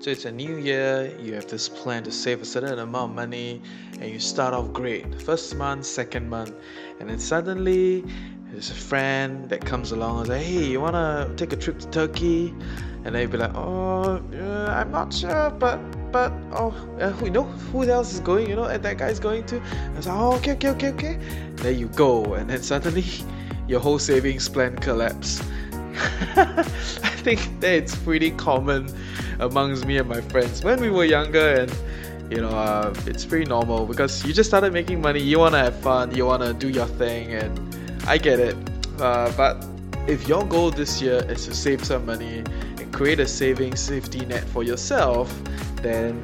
So it's a new year, you have this plan to save a certain amount of money, and you start off great. First month, second month, and then suddenly there's a friend that comes along and says, Hey, you wanna take a trip to Turkey? And then you'd be like, Oh, I'm not sure, but but oh, uh, you know who else is going? You know, and that guy's going to. I was like, Oh, okay, okay, okay, okay. There you go, and then suddenly your whole savings plan collapse. I think that's pretty common amongst me and my friends. When we were younger and you know uh, it's pretty normal because you just started making money. You want to have fun. You want to do your thing and i get it. Uh, but if your goal this year is to save some money and create a saving safety net for yourself then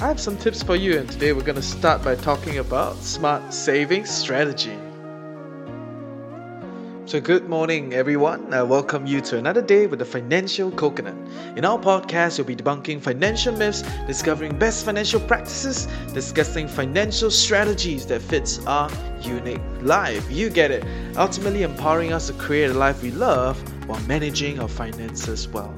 i have some tips for you. And today we're going to start by talking about smart saving strategy so, good morning, everyone. I welcome you to another day with the Financial Coconut. In our podcast, we'll be debunking financial myths, discovering best financial practices, discussing financial strategies that fits our unique life. You get it. Ultimately, empowering us to create a life we love while managing our finances well.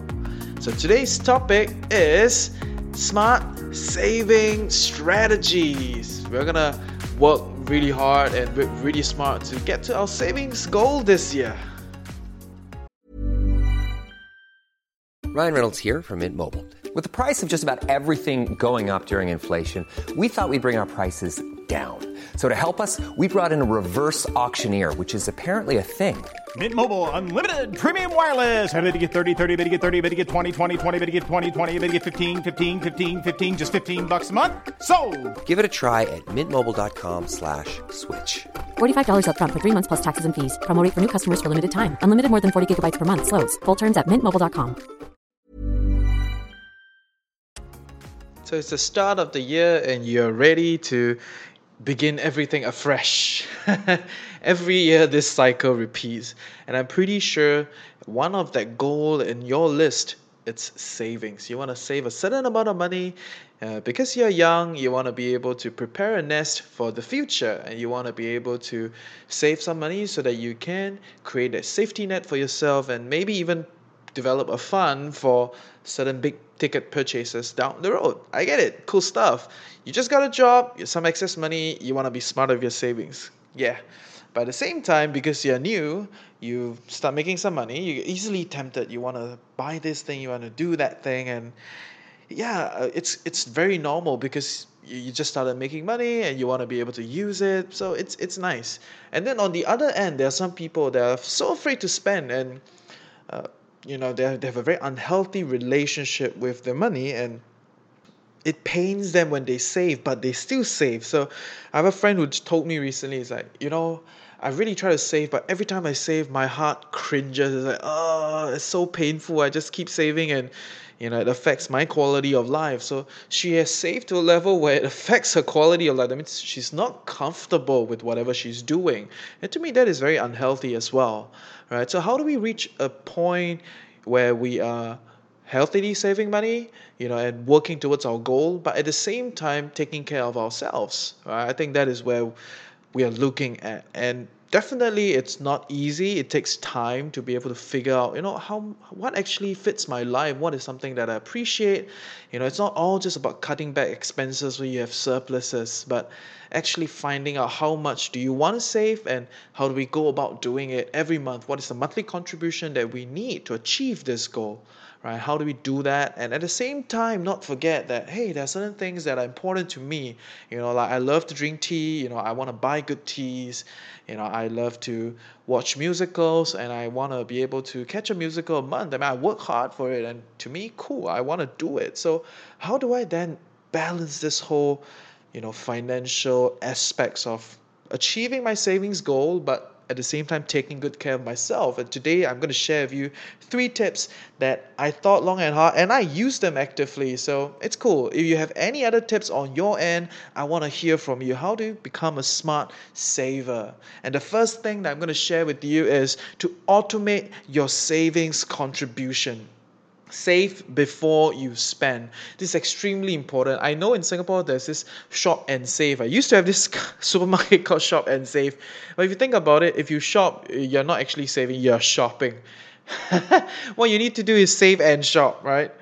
So, today's topic is smart saving strategies. We're gonna work really hard and really smart to get to our savings goal this year. Ryan Reynolds here from Mint Mobile. With the price of just about everything going up during inflation, we thought we'd bring our prices down. So to help us, we brought in a reverse auctioneer, which is apparently a thing. Mint Mobile unlimited premium wireless. Ready to get 30, 30, bit to get 30, bit to get 20, 20, 20, bit to get 20, 20, bit to get 15, 15, 15, 15 just 15 bucks a month. So, Give it a try at mintmobile.com/switch. slash $45 up front for 3 months plus taxes and fees. Promo rate for new customers for limited time. Unlimited more than 40 gigabytes per month slows. Full terms at mintmobile.com. So it's the start of the year and you're ready to begin everything afresh. Every year this cycle repeats, and I'm pretty sure one of that goal in your list it's savings. You want to save a certain amount of money uh, because you're young. You want to be able to prepare a nest for the future, and you want to be able to save some money so that you can create a safety net for yourself, and maybe even develop a fund for certain big ticket purchases down the road. I get it. Cool stuff. You just got a job, some excess money, you want to be smart with your savings. Yeah. But at the same time, because you're new, you start making some money, you're easily tempted. You want to buy this thing, you want to do that thing. And yeah, uh, it's, it's very normal because you just started making money and you want to be able to use it so it's it's nice and then on the other end there are some people that are so afraid to spend and uh, you know they have, they have a very unhealthy relationship with their money and it pains them when they save but they still save. So i have a friend who told me recently he's like you know i really try to save but every time i save my heart cringes. It's like oh it's so painful. I just keep saving and you know it affects my quality of life. So she has saved to a level where it affects her quality of life. That means she's not comfortable with whatever she's doing. And to me that is very unhealthy as well right? So how do we reach a point where we are healthily saving money you know and working towards our goal but at the same time taking care of ourselves right? I think that is where we are looking at. And definitely it's not easy. It takes time to be able to figure out you know how what actually fits my life what is something that i appreciate. You know it's not all just about cutting back expenses when you have surpluses but actually finding out how much do you want to save and how do we go about doing it every month? What is the monthly contribution that we need to achieve this goal right? How do we do that? And at the same time, not forget that hey, there are certain things that are important to me. You know, like I love to drink tea. You know, I want to buy good teas. You know, I love to watch musicals, and I want to be able to catch a musical a month. I mean, I work hard for it, and to me, cool. I want to do it. So, how do I then balance this whole, you know, financial aspects of achieving my savings goal, but at the same time taking good care of myself. And today I'm going to share with you three tips that I thought long and hard and I use them actively. So it's cool. If you have any other tips on your end, I want to hear from you. How do you become a smart saver? And the first thing that I'm going to share with you is to automate your savings contribution. Save before you spend. This is extremely important. I know in Singapore there's this shop and save. I used to have this supermarket called Shop and Save. But if you think about it, if you shop, you're not actually saving, you're shopping. what you need to do is save and shop, right?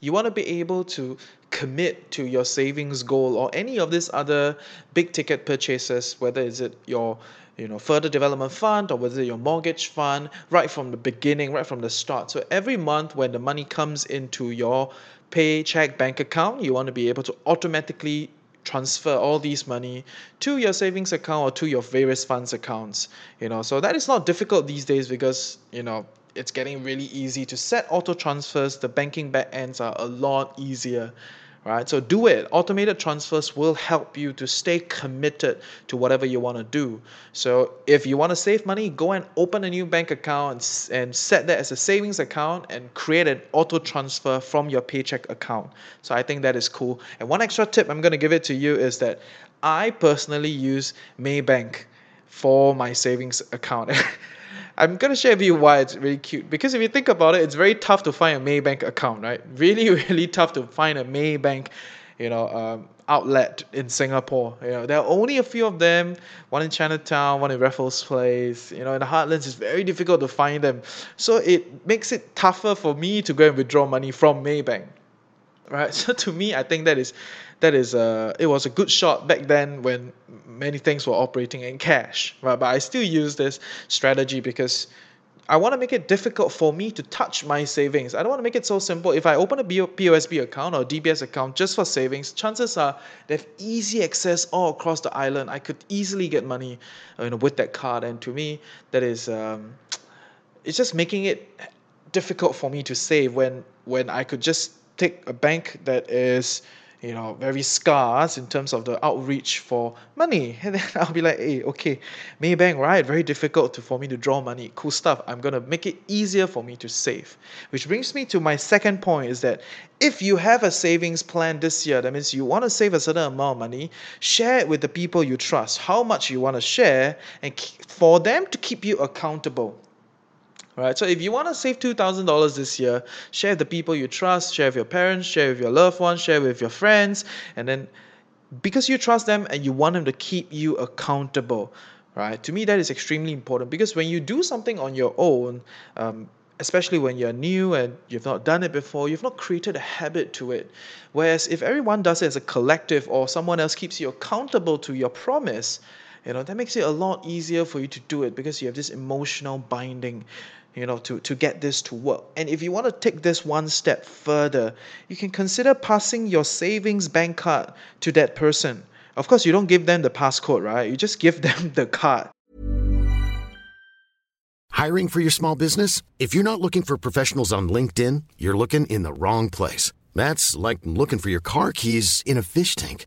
You want to be able to commit to your savings goal or any of these other big ticket purchases, whether is it your you know further development fund or whether your mortgage fund right from the beginning right from the start. So every month when the money comes into your paycheck bank account you want to be able to automatically transfer all these money to your savings account or to your various funds accounts you know. So that is not difficult these days because you know it's getting really easy to set auto transfers. The banking back ends are a lot easier right? So do it. Automated transfers will help you to stay committed to whatever you want to do. So if you want to save money, go and open a new bank account and, set that as a savings account and create an auto transfer from your paycheck account. So I think that is cool. And one extra tip I'm going to give it to you is that I personally use Maybank for my savings account. I'm gonna share with you why it's really cute. Because if you think about it, it's very tough to find a Maybank account, right? Really, really tough to find a Maybank, you know, um, outlet in Singapore. You know, there are only a few of them. One in Chinatown, one in Raffles Place. You know, in the heartlands, it's very difficult to find them. So it makes it tougher for me to go and withdraw money from Maybank right? So to me, I think that is that is a it was a good shot back then when many things were operating in cash, right? But I still use this strategy because I want to make it difficult for me to touch my savings. I don't want to make it so simple. If I open a POSB account or DBS account just for savings, chances are they have easy access all across the island. I could easily get money, you know, with that card. And to me, that is, um, it's just making it difficult for me to save when when I could just take a bank that is you know very scarce in terms of the outreach for money. And then i'll be like hey okay maybank right? Very difficult to, for me to draw money. Cool stuff. I'm to make it easier for me to save. Which brings me to my second point is that if you have a savings plan this year that means you want to save a certain amount of money share it with the people you trust. How much you want to share and for them to keep you accountable Right. So if you want to save two thousand dollars this year, share with the people you trust, share with your parents, share with your loved ones, share with your friends, and then because you trust them and you want them to keep you accountable. Right. To me, that is extremely important because when you do something on your own, um, especially when you're new and you've not done it before, you've not created a habit to it. Whereas if everyone does it as a collective or someone else keeps you accountable to your promise, you know, that makes it a lot easier for you to do it because you have this emotional binding you know to to get this to work. And if you want to take this one step further you can consider passing your savings bank card to that person. Of course you don't give them the passcode right? You just give them the card. Hiring for your small business? If you're not looking for professionals on linkedin you're looking in the wrong place. That's like looking for your car keys in a fish tank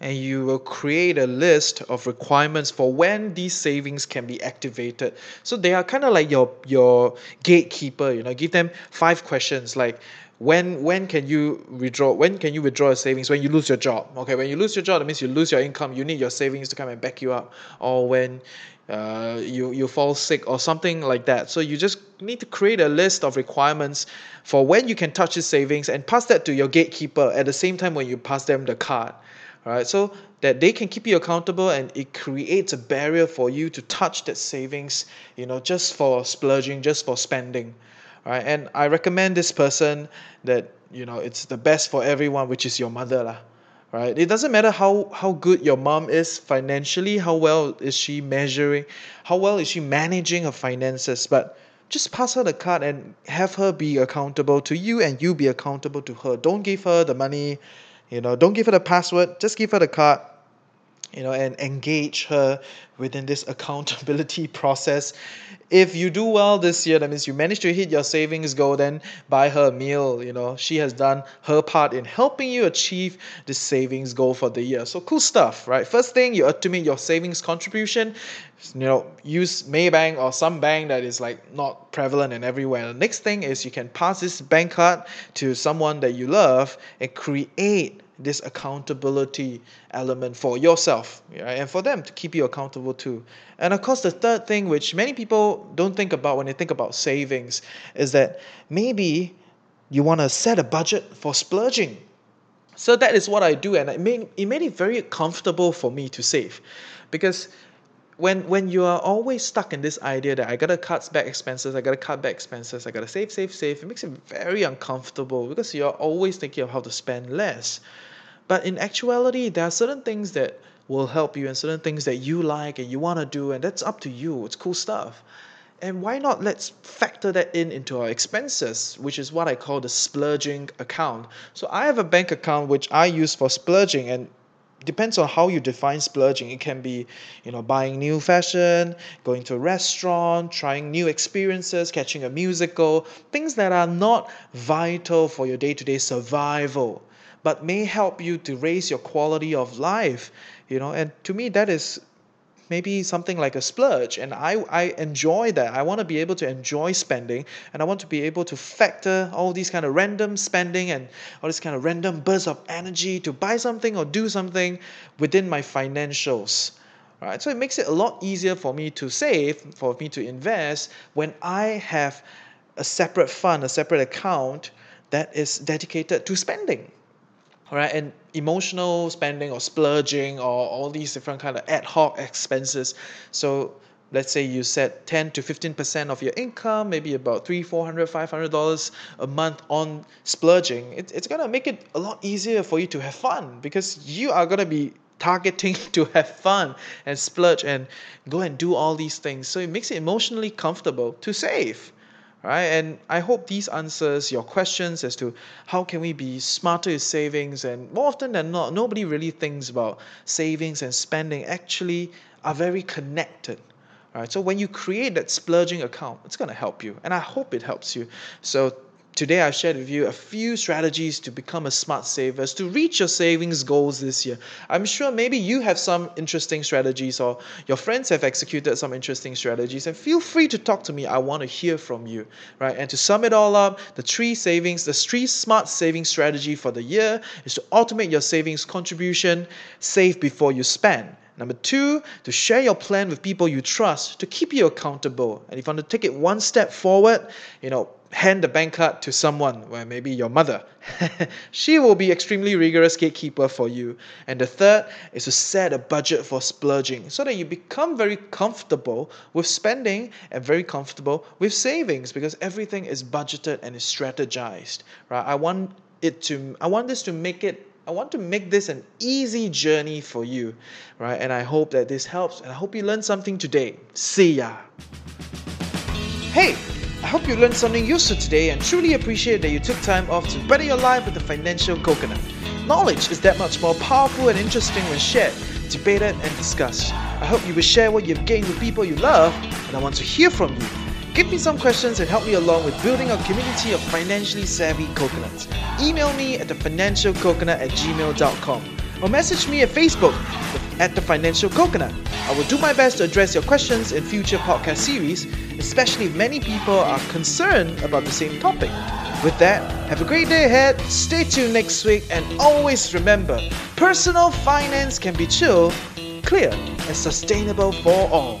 And you will create a list of requirements for when these savings can be activated. So they are kind of like your your gatekeeper, you know, give them five questions like when when can you withdraw when can you withdraw your savings when you lose your job? Okay when you lose your job that means you lose your income you need your savings to come and back you up. Or when uh, you you fall sick or something like that. So you just need to create a list of requirements for when you can touch the savings and pass that to your gatekeeper at the same time when you pass them the card right so that they can keep you accountable and it creates a barrier for you to touch that savings you know just for splurging just for spending. Right and I recommend this person that you know it's the best for everyone which is your mother lah. Right it doesn't matter how how good your mom is financially how well is she measuring how well is she managing her finances but just pass her the card and have her be accountable to you and you be accountable to her. Don't give her the money you know don't give her the password just give her the card you know and engage her within this accountability process. If you do well this year that means you managed to hit your savings goal then buy her a meal. You know she has done her part in helping you achieve the savings goal for the year. So cool stuff right? First thing you automate your savings contribution. You know use maybank or some bank that is like not prevalent and everywhere. The next thing is you can pass this bank card to someone that you love and create this accountability element for yourself right? and for them to keep you accountable too. And of course, the third thing, which many people don't think about when they think about savings, is that maybe you want to set a budget for splurging. So that is what I do, and it made, it made it very comfortable for me to save because when when you are always stuck in this idea that I gotta cut back expenses, I gotta cut back expenses, I gotta save, save, save, it makes it very uncomfortable because you're always thinking of how to spend less. But in actuality, there are certain things that will help you and certain things that you like and you want to do, and that's up to you. It's cool stuff. And why not let's factor that in into our expenses, which is what I call the splurging account. So I have a bank account which I use for splurging and depends on how you define splurging. It can be, you know, buying new fashion, going to a restaurant, trying new experiences, catching a musical, things that are not vital for your day-to-day survival, but may help you to raise your quality of life, you know. And to me that is maybe something like a splurge. And I, I enjoy that. I want to be able to enjoy spending and i want to be able to factor all these kind of random spending and all this kind of random bursts of energy to buy something or do something within my financials right? So it makes it a lot easier for me to save for me to invest when i have a separate fund a separate account that is dedicated to spending right and emotional spending or splurging or all these different kind of ad hoc expenses. So let's say you set 10 to 15 percent of your income maybe about three four hundred five hundred dollars a month on splurging. It, it's gonna make it a lot easier for you to have fun because you are gonna be targeting to have fun and splurge and go and do all these things. So it makes it emotionally comfortable to save right? And I hope these answers your questions as to how can we be smarter with savings. And more often than not, nobody really thinks about savings and spending actually are very connected. Right? So when you create that splurging account, it's going to help you, and I hope it helps you. So Today, I've shared with you a few strategies to become a smart saver, to reach your savings goals this year. I'm sure maybe you have some interesting strategies or your friends have executed some interesting strategies, and feel free to talk to me. I want to hear from you, right? And to sum it all up, the three savings, the three smart saving strategy for the year is to automate your savings contribution, save before you spend. Number two, to share your plan with people you trust to keep you accountable. And if you want to take it one step forward, you know, hand the bank card to someone, well, maybe your mother. she will be extremely rigorous gatekeeper for you. And the third is to set a budget for splurging so that you become very comfortable with spending and very comfortable with savings because everything is budgeted and is strategized. Right? I want it to I want this to make it I want to make this an easy journey for you, right? And I hope that this helps and I hope you learned something today. See ya. Hey, I hope you learned something useful today and truly appreciate that you took time off to better your life with the financial coconut. Knowledge is that much more powerful and interesting when shared, debated, and discussed. I hope you will share what you've gained with people you love, and I want to hear from you. Give me some questions and help me along with building a community of financially savvy coconuts. Email me at thefinancialcoconut at gmail.com or message me at Facebook at The Financial Coconut. I will do my best to address your questions in future podcast series, especially if many people are concerned about the same topic. With that, have a great day ahead, stay tuned next week, and always remember personal finance can be chill, clear, and sustainable for all.